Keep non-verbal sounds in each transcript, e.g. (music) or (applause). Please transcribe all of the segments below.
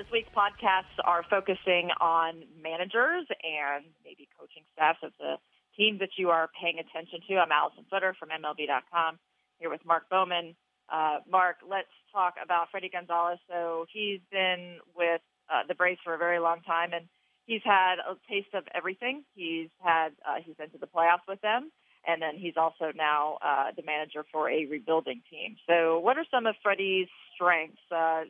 This week's podcasts are focusing on managers and maybe coaching staff of the teams that you are paying attention to. I'm Alyson Footer from MLB.com here with Mark Bowman. Uh, Mark, let's talk about Fredi Gonzalez. So he's been with uh, the Braves for a very long time, and he's had a taste of everything. He's had uh, he's been to the playoffs with them and then he's also now uh, the manager for a rebuilding team. So, what are some of Fredi's strengths? Uh,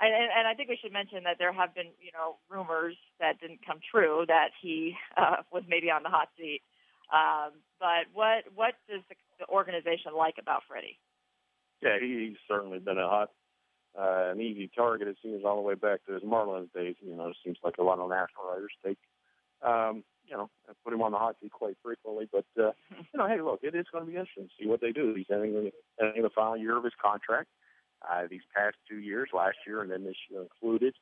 and, and I think we should mention that there have been, you know, rumors that didn't come true that he uh, was maybe on the hot seat. Um, but what what does the, the organization like about Fredi? Yeah, he's certainly been a hot, uh, an easy target. It seems all the way back to his Marlins days. You know, it seems like a lot of national writers take um, you know, put him on the hot seat quite frequently. But uh, (laughs) you know, hey, look, it is going to be interesting to see what they do. He's ending, ending the final year of his contract. Uh, these past two years, last year and then this year included,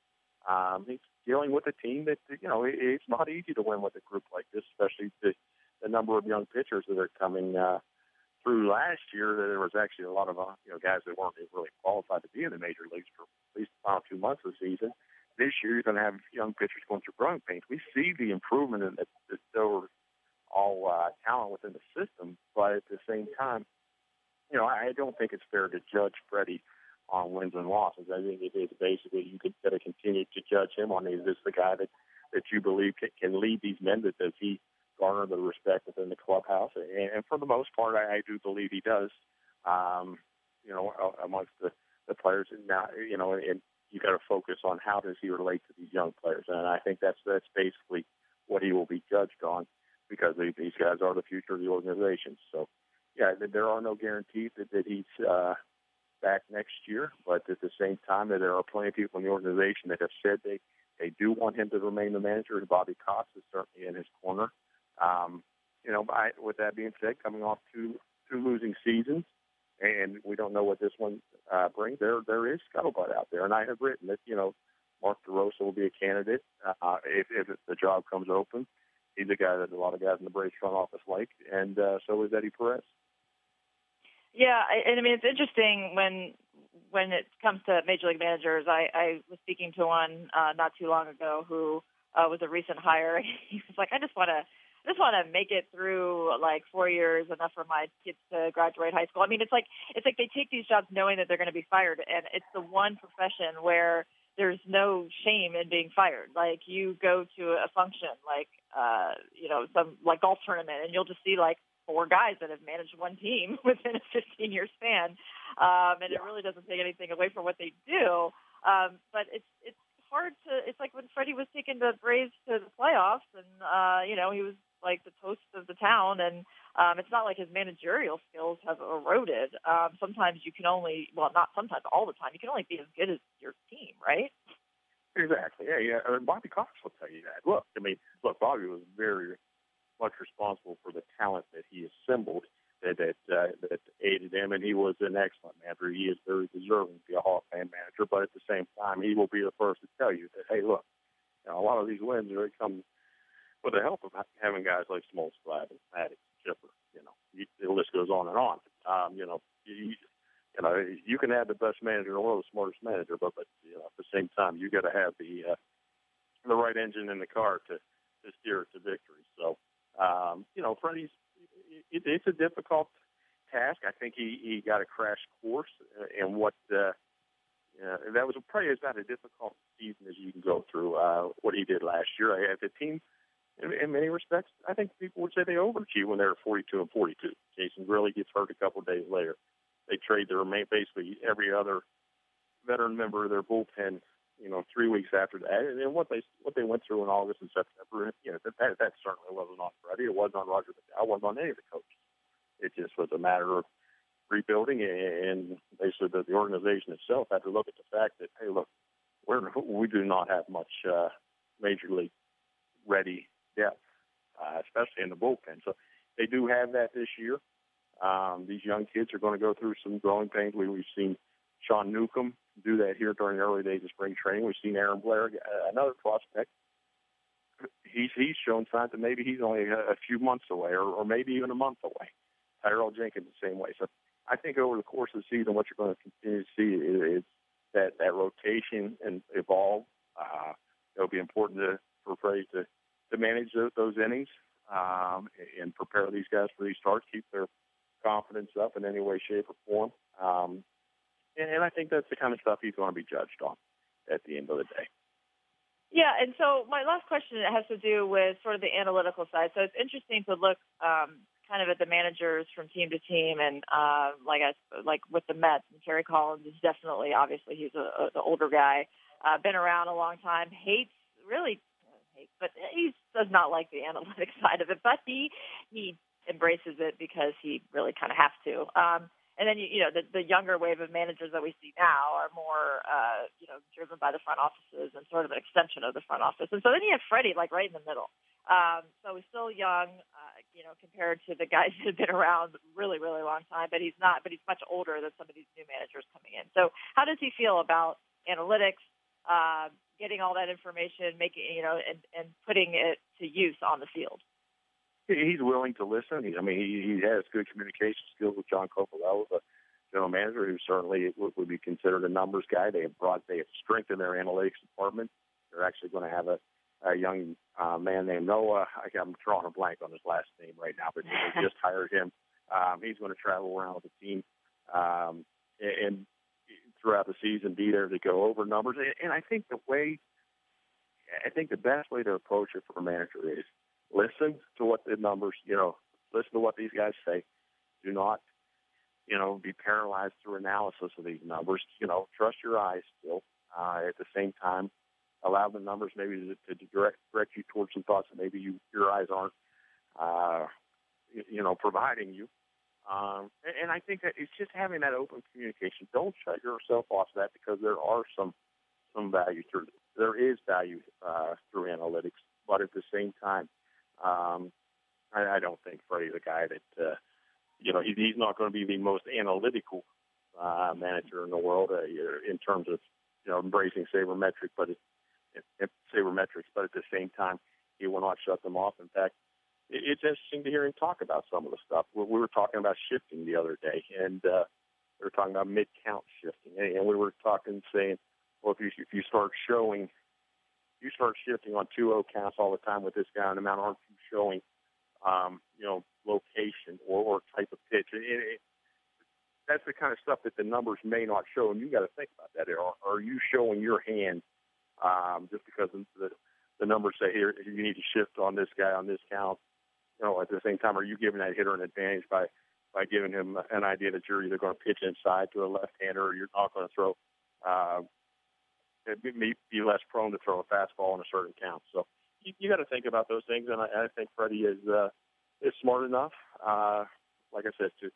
um, he's dealing with a team that you know it, it's not easy to win with a group like this, especially the, the number of young pitchers that are coming uh, through. Last year, there was actually a lot of uh, you know guys that weren't really qualified to be in the major leagues for at least the final two months of the season this year you're going to have young pitchers going through growing pains. We see the improvement in the, the overall uh, talent within the system, but at the same time, you know, I don't think it's fair to judge Fredi on wins and losses. I think it is basically you could to continue to judge him on is this the guy that that you believe can, can lead these men? That does he garner the respect within the clubhouse? And, and for the most part, I, I do believe he does. Um, you know, amongst the the players, and now you know, and you got to focus on how does he relate to these young players, and I think that's that's basically what he will be judged on because they, these guys are the future of the organization. So, yeah, there are no guarantees that, that he's uh, back next year, but at the same time, there are plenty of people in the organization that have said they they do want him to remain the manager, and Bobby Cox is certainly in his corner. Um, you know, I, with that being said, coming off two two losing seasons, and we don't know what this one uh, brings. There, there is scuttlebutt out there, and I have written that you know Mark DeRosa will be a candidate uh, if, if the job comes open. He's a guy that a lot of guys in the Braves front office like, and uh, so is Eddie Perez. Yeah, I, and I mean it's interesting when when it comes to major league managers. I, I was speaking to one uh, not too long ago who uh, was a recent hire. (laughs) He was like, I just want to I just want to make it through like four years, enough for my kids to graduate high school. I mean, it's like it's like they take these jobs knowing that they're going to be fired, and it's the one profession where there's no shame in being fired. Like you go to a function, like uh, you know, some like golf tournament, and you'll just see like four guys that have managed one team (laughs) within a 15 year span, um, and yeah. it really doesn't take anything away from what they do. Um, but it's it's hard to. It's like when Fredi was taking the Braves to the playoffs, and uh, you know he was like the toast of the town, and um, it's not like his managerial skills have eroded. Um, sometimes you can only, well, not sometimes, all the time, you can only be as good as your team, right? Exactly. Yeah, yeah. I mean, Bobby Cox will tell you that. Look, I mean, look, Bobby was very much responsible for the talent that he assembled that that, uh, that aided him, and he was an excellent manager. He is very deserving to be a Hall of Fame manager, but at the same time, he will be the first to tell you that, hey, look, you know, a lot of these wins are come with the help of having guys like Smoltz, Glad, and Maddux, Chipper, you know, you, the list goes on and on. Um, you know, you, you know, you can have the best manager in the world, the smartest manager, but but you know, at the same time, you got to have the uh, the right engine in the car to to steer it to victory. So, um, you know, Fredi's it, it's a difficult task. I think he he got a crash course in what. Uh, uh, that was probably as difficult season as you can go through. Uh, what he did last year, I had the team in, in many respects, I think people would say they overachieved when they were 42 and 42. Jason Grilli gets hurt a couple days later. They trade their main, basically every other veteran member of their bullpen, you know, three weeks after that. And then what they what they went through in August and September, you know, that that, certainly wasn't on Fredi. It wasn't on Roger McDowell. It wasn't on any of the coaches. It just was a matter of rebuilding, and basically the, the organization itself had to look at the fact that hey, look, we're we do not have much uh, major league ready depth, uh, especially in the bullpen. So they do have that this year. Um, these young kids are going to go through some growing pains. We, we've seen Sean Newcomb do that here during the early days of spring training. We've seen Aaron Blair, uh, another prospect. He's he's shown signs that maybe he's only a, a few months away, or, or maybe even a month away. Tyrell Jenkins the same way. So I think over the course of the season, what you're going to continue to see is, is that that rotation and evolve. Uh, it'll be important to, for Fredi to to manage those, those innings um, and prepare these guys for these starts, keep their confidence up in any way, shape, or form. Um, and, and I think that's the kind of stuff he's going to be judged on at the end of the day. Yeah, and so my last question has to do with sort of the analytical side. So it's interesting to look um, kind of at the managers from team to team, and uh, like I like with the Mets, and Terry Collins is definitely obviously he's a, a the older guy, uh, been around a long time, hates really hates, but he does not like the (laughs) analytic side of it, but he he embraces it because he really kind of has to. Um, and then you, you know the, the younger wave of managers that we see now are more uh, you know driven by the front offices and sort of an extension of the front office. And so then you have Fredi like right in the middle. Um, so he's still young, uh, you know, compared to the guys (laughs) that have been around really really long time. But he's not. But he's much older than some of these new managers coming in. So how does he feel about analytics? Uh, getting all that information, making you know, and, and putting it to use on the field he's willing to listen. He, I mean, he, he has good communication skills with John Coppolella, the general manager, who certainly would, would be considered a numbers guy. They have brought, they have strengthened their analytics department. They're actually going to have a, a young uh, man named Noah. I, I'm drawing a blank on his last name right now, but they just (laughs) hired him. Um, he's going to travel around with the team um, and, and throughout the season be there to go over numbers. And, and I think the way, I think the best way to approach it for a manager is listen to what the numbers, you know, listen to what these guys say. Do not, you know, be paralyzed through analysis of these numbers. You know, trust your eyes still. Uh, at the same time, allow the numbers maybe to, to direct direct you towards some thoughts that maybe you your eyes aren't, uh, you, know, providing you. Um, and, and I think that it's just having that open communication. Don't shut yourself off to that because there are some some value through there is value uh, through analytics, but at the same time, um, I, I don't think Fredi's a guy that, uh, you know, he, he's not going to be the most analytical uh, manager in the world uh, in terms of, you know, embracing sabermetric, but it, it, it, sabermetrics, but at the same time, he will not shut them off. In fact, it, it's interesting to hear him talk about some of the stuff. We, we were talking about shifting the other day, and uh, we were talking about mid-count shifting, and we were talking, saying, well, if you if you start showing you start shifting on 2-0 counts all the time with this guy, and the amount aren't showing, um, you know, location or, or type of pitch. And it, it, that's the kind of stuff that the numbers may not show, and you got to think about that. Are, are you showing your hand um, just because the the numbers say here you need to shift on this guy on this count? You know, at the same time, are you giving that hitter an advantage by by giving him an idea that you're either going to pitch inside to a left-hander or you're not going to throw uh, be, be less prone to throw a fastball in a certain count. So you, you got to think about those things, and I, I think Fredi is uh, is smart enough, uh, like I said, to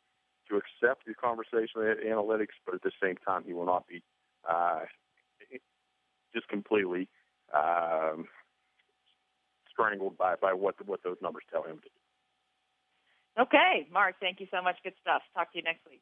to accept the conversation with analytics, but at the same time, he will not be uh, just completely um, strangled by by what what those numbers tell him to do. Okay, Mark, thank you so much. Good stuff. Talk to you next week.